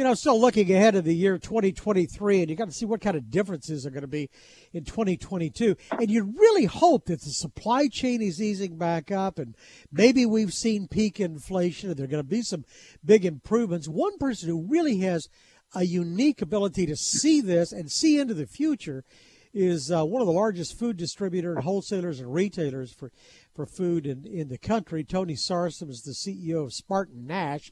you know, still looking ahead of the year 2023, and you got to see what kind of differences are going to be in 2022. And you really hope that the supply chain is easing back up, and maybe we've seen peak inflation, and there are going to be some big improvements. One person who really has a unique ability to see this and see into the future is uh, one of the largest food distributor and wholesalers and retailers for, for food in, in the country. Tony Sarsam is the CEO of Spartan Nash.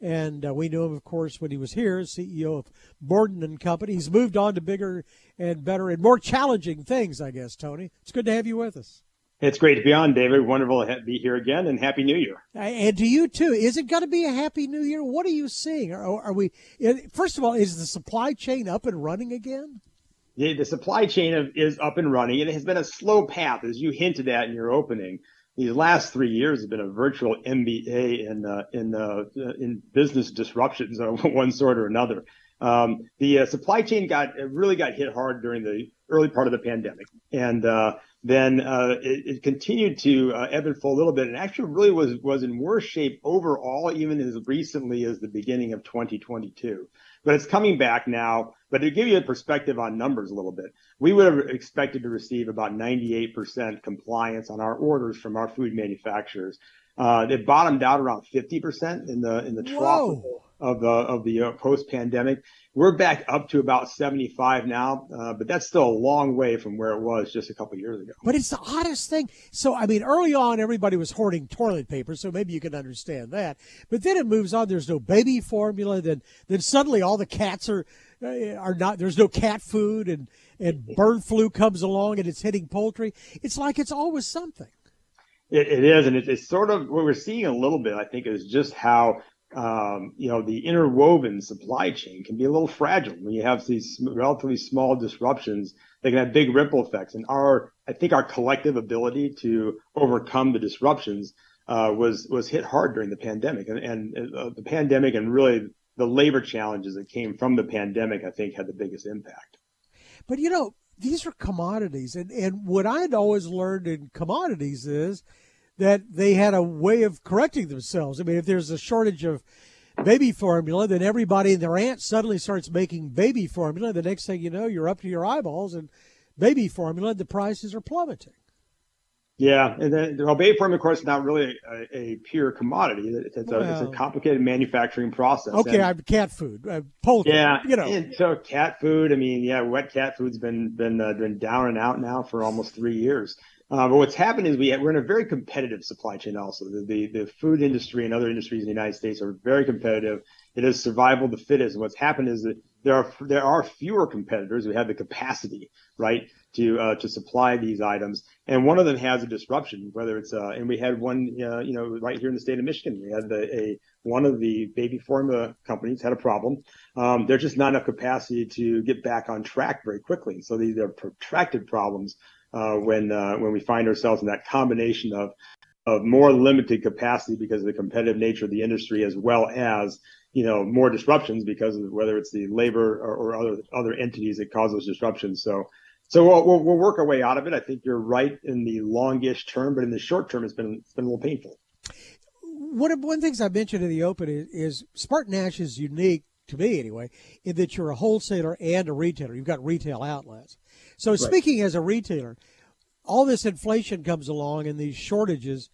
And uh, we knew him, of course, when he was here, CEO of Borden and Company. He's moved on to bigger and better and more challenging things, I guess, Tony. It's good to have you with us. It's great to be on, David. Wonderful to be here again, and Happy New Year. And to you too. Is it going to be a Happy New Year? What are you seeing? Are, are we? First of all, is the supply chain up and running again? The, the supply chain is up and running. And it has been a slow path, as you hinted at in your opening these last three years have been a virtual MBA in uh, in uh, in business disruptions of one sort or another. Um, the uh, supply chain got really got hit hard during the early part of the pandemic, and uh, then uh, it, it, continued to uh, ebb and flow a little bit, and actually really was was in worse shape overall, even as recently as the beginning of 2022 but it's coming back now. But to give you a perspective on numbers a little bit, we would have expected to receive about 98% compliance on our orders from our food manufacturers. Uh, it bottomed out around 50% in the in the trough of the of the uh, post pandemic. We're back up to about 75 now, uh, but that's still a long way from where it was just a couple years ago. But it's the oddest thing. So I mean, early on, everybody was hoarding toilet paper, so maybe you can understand that. But then it moves on. There's no baby formula. Then then suddenly all the cats are uh, are not. There's no cat food, and and bird flu comes along and it's hitting poultry. It's like it's always something. It, it is, and it, it's sort of what we're seeing a little bit. I think is just how um, you know the interwoven supply chain can be a little fragile when you have these relatively small disruptions. They can have big ripple effects, and our I think our collective ability to overcome the disruptions uh, was was hit hard during the pandemic, and, and uh, the pandemic and really the labor challenges that came from the pandemic, I think, had the biggest impact. But you know, these are commodities. And, and what I'd always learned in commodities is that they had a way of correcting themselves. I mean, if there's a shortage of baby formula, then everybody and their aunt suddenly starts making baby formula. The next thing you know, you're up to your eyeballs in baby formula, the prices are plummeting. Yeah, and then well, baby formula, of course, is not really a, a pure commodity. It's, it's, well, a, it's, a, complicated manufacturing process. Okay, I've cat food, uh, poultry. Yeah, you know. And so cat food. I mean, yeah, wet cat food's been been uh, been down and out now for almost three years. Uh, but what's happened is we have, we're in a very competitive supply chain. Also, the, the the food industry and other industries in the United States are very competitive. It is survival of the fittest. And what's happened is that there are there are fewer competitors who have the capacity, right, to uh, to supply these items, and one of them has a disruption. Whether it's uh, and we had one, uh, you know, right here in the state of Michigan, we had the, a one of the baby formula companies had a problem. Um, there's just not enough capacity to get back on track very quickly. So these are protracted problems uh, when uh, when we find ourselves in that combination of of more limited capacity because of the competitive nature of the industry, as well as you know more disruptions because of whether it's the labor or, or other other entities that cause those disruptions. So so we'll, we'll, we'll, work our way out of it. I think you're right in the longish term, but in the short term, it's been it's been a little painful. One of one things I mentioned in the open is, is Spartan Nash is unique to me anyway, in that you're a wholesaler and a retailer. You've got retail outlets. So right. speaking as a retailer, all this inflation comes along and these shortages.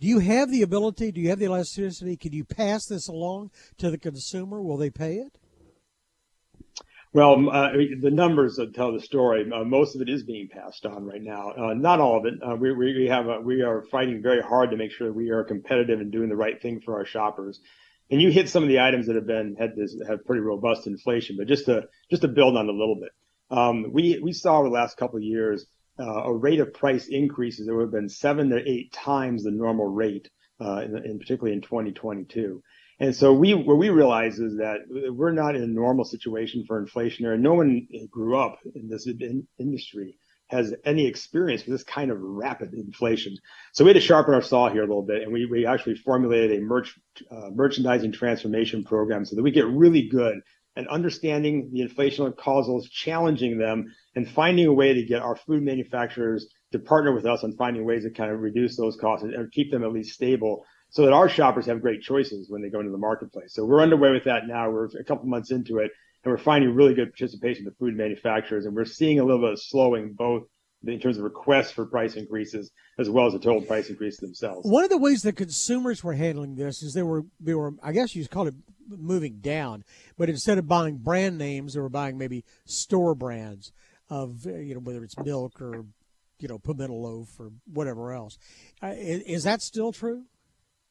Do you have the ability? Do you have the elasticity? Can you pass this along to the consumer? Will they pay it? Well, uh, the numbers tell the story. Uh, most of it is being passed on right now. Uh, not all of it. Uh, we, we have a, we are fighting very hard to make sure that we are competitive and doing the right thing for our shoppers. And you hit some of the items that have been had this have pretty robust inflation. But just to just to build on a little bit, um, we we saw over the last couple of years uh, a rate of price increases that would have been seven to eight times the normal rate, uh, in, in particularly in 2022. And so we, what we realize is that we're not in a normal situation for inflationary. And no one grew up in this in, industry has any experience with this kind of rapid inflation. So we had to sharpen our saw here a little bit, and we, we actually formulated a merch, uh, merchandising transformation program so that we get really good at understanding the inflationary causals, challenging them, and finding a way to get our food manufacturers to partner with us on finding ways to kind of reduce those costs and, and keep them at least stable so that our shoppers have great choices when they go into the marketplace. So we're underway with that now. We're a couple months into it, and we're finding really good participation of food manufacturers, and we're seeing a little bit of slowing both in terms of requests for price increases as well as the total price increase themselves. One of the ways that consumers were handling this is they were they were I guess you call it moving down, but instead of buying brand names, they were buying maybe store brands of you know whether it's milk or you know pimento loaf or whatever else. Uh, is, is that still true?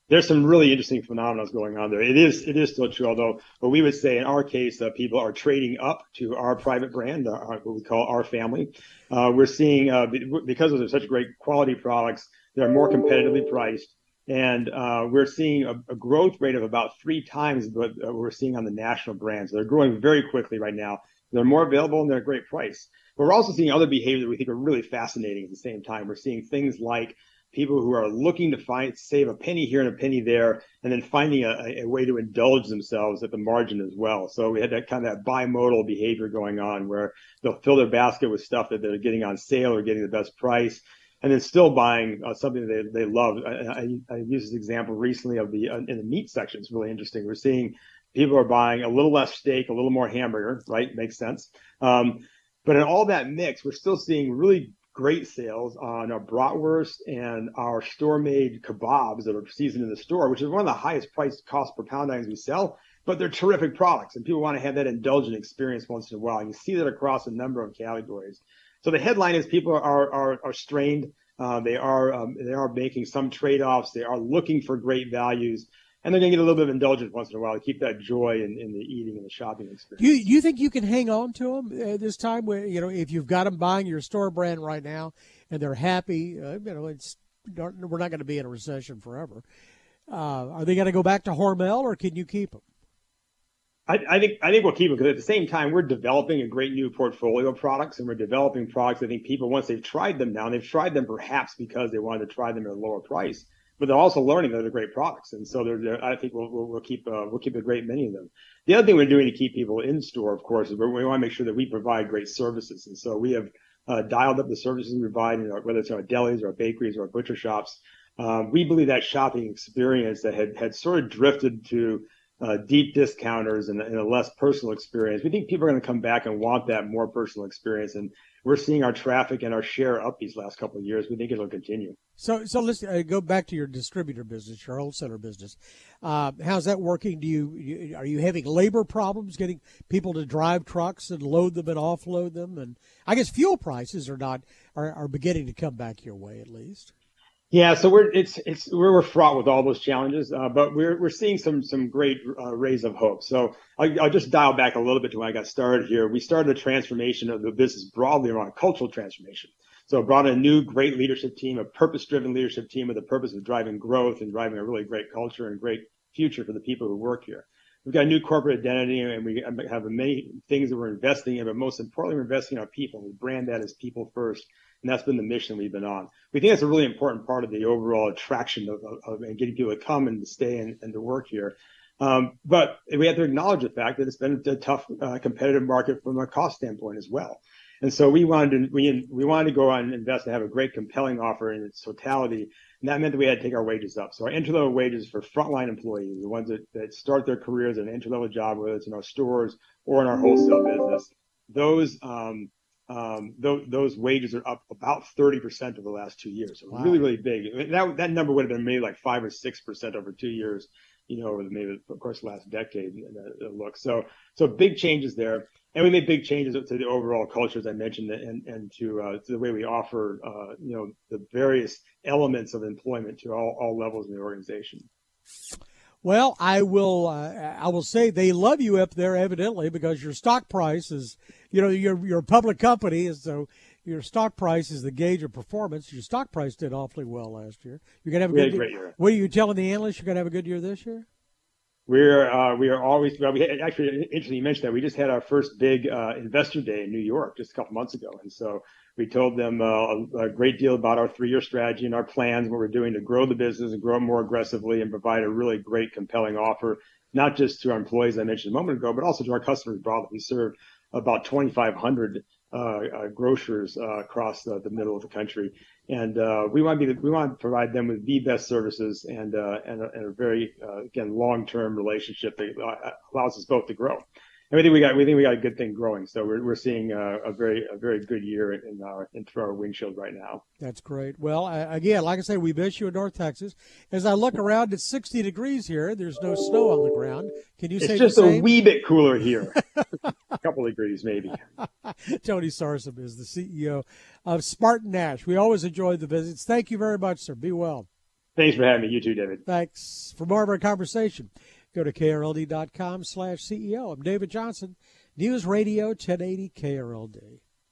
There's some really interesting phenomena going on there. It is it is still true, although what we would say in our case, uh, people are trading up to our private brand, uh, what we call our family. Uh, we're seeing uh, because of such great quality products, they're more competitively priced, and uh, we're seeing a, a, growth rate of about three times what we're seeing on the national brands. They're growing very quickly right now. They're more available and they're a great price. But we're also seeing other behavior that we think are really fascinating at the same time. We're seeing things like people who are looking to find save a penny here and a penny there, and then finding a, a, way to indulge themselves at the margin as well. So we had that kind of that bimodal behavior going on where they'll fill their basket with stuff that they're getting on sale or getting the best price, and then still buying uh, something that they, they love. I, I, I used this example recently of the uh, in the meat section. It's really interesting. We're seeing people are buying a little less steak, a little more hamburger, right? Makes sense. Um, but in all that mix, we're still seeing really great sales on our bratwurst and our store-made kebabs that are seasoned in the store, which is one of the highest price cost per pound items we sell. But they're terrific products, and people want to have that indulgent experience once in a while. You see that across a number of categories. So the headline is people are are, are strained. Uh, they are um, they are making some trade-offs. They are looking for great values and they're going to get a little bit of indulgence once in a while to keep that joy in, in the eating and the shopping experience. You you think you can hang on to them uh, this time? Where you know if you've got them buying your store brand right now and they're happy, uh, you know it's we're not going to be in a recession forever. Uh, are they going to go back to Hormel or can you keep them? I, I, think I think we'll keep them because at the same time we're developing a great new portfolio of products and we're developing products. I think people once they've tried them now, and they've tried them perhaps because they wanted to try them at a lower price but they're also learning that they're great products. And so they're, they're I think we'll, we'll, we'll keep, uh, we'll keep a great many of them. The other thing we're doing to keep people in store, of course, is we want to make sure that we provide great services. And so we have uh, dialed up the services we provide, you know, whether it's our delis or our bakeries or our butcher shops. Um, we believe that shopping experience that had, had sort of drifted to uh, deep discounters and, and, a less personal experience. We think people are going to come back and want that more personal experience. And we're seeing our traffic and our share up these last couple of years. We think it'll continue. So, so let's uh, go back to your distributor business, your wholesaler business. Uh, how's that working? Do you, you, are you having labor problems getting people to drive trucks and load them and offload them? And I guess fuel prices are not are, are beginning to come back your way at least. Yeah, so we're it's it's we're, fraught with all those challenges, uh, but we're we're seeing some some great uh, rays of hope. So I'll, I'll, just dial back a little bit to when I got started here. We started a transformation of the business broadly around cultural transformation. So I brought in a new great leadership team, a purpose-driven leadership team with the purpose of driving growth and driving a really great culture and great future for the people who work here. We've got a new corporate identity and we have many things that we're investing in, but most importantly, we're investing in our people. We brand that as people first and that's been the mission we've been on. We think that's a really important part of the overall attraction of, of, of and getting people to come and to stay and, and to work here. Um, but we have to acknowledge the fact that it's been a tough uh, competitive market from a cost standpoint as well. And so we wanted to we we wanted to go on and invest and have a great compelling offer in its totality. And that meant that we had to take our wages up. So our entry level wages for frontline employees, the ones that, that start their careers at an entry level job, whether it's in our stores or in our wholesale business, those um, um, th- those wages are up about 30% over the last two years. So wow. really, really big. That, that number would have been maybe like five or 6% over two years, you know, over the maybe, of course, the last decade uh, look. So, so big changes there. And we made big changes to the overall culture, as I mentioned, and, and to, uh, to the way we offer, uh, you know, the various elements of employment to all, all levels in the organization. Well, I will. Uh, I will say they love you up there, evidently, because your stock price is, you know, you're you're a public company, is so your stock price is the gauge of performance. Your stock price did awfully well last year. You're gonna have a we good year. year. What are you telling the analysts? You're gonna have a good year this year. We're uh, we are always well. We had, actually interesting you mentioned that we just had our first big uh, investor day in New York just a couple months ago, and so we told them uh, a, a, great deal about our three-year strategy and our plans, what we're doing to grow the business and grow more aggressively and provide a really great, compelling offer, not just to our employees I mentioned a moment ago, but also to our customers broadly. We serve about 2,500 uh, Uh, uh, grocers uh, across the, the, middle of the country, and we want to be we want to provide them with the best services and and a, and, a, very again long term relationship that allows us both to grow and we think we got we think we got a good thing growing. So we're we're seeing a, a very a very good year in our in through our windshield right now. That's great. Well, again, like I said, we miss you in North Texas. As I look around, it's 60 degrees here. There's no snow on the ground. Can you say it's say just a wee bit cooler here? a couple degrees maybe. Tony Sarsam is the CEO of Spartan Nash. We always enjoy the visits. Thank you very much, sir. Be well. Thanks for having me. You too, David. Thanks. For more of our conversation, Go to krld.com slash CEO. I'm David Johnson, News Radio 1080 KRLD.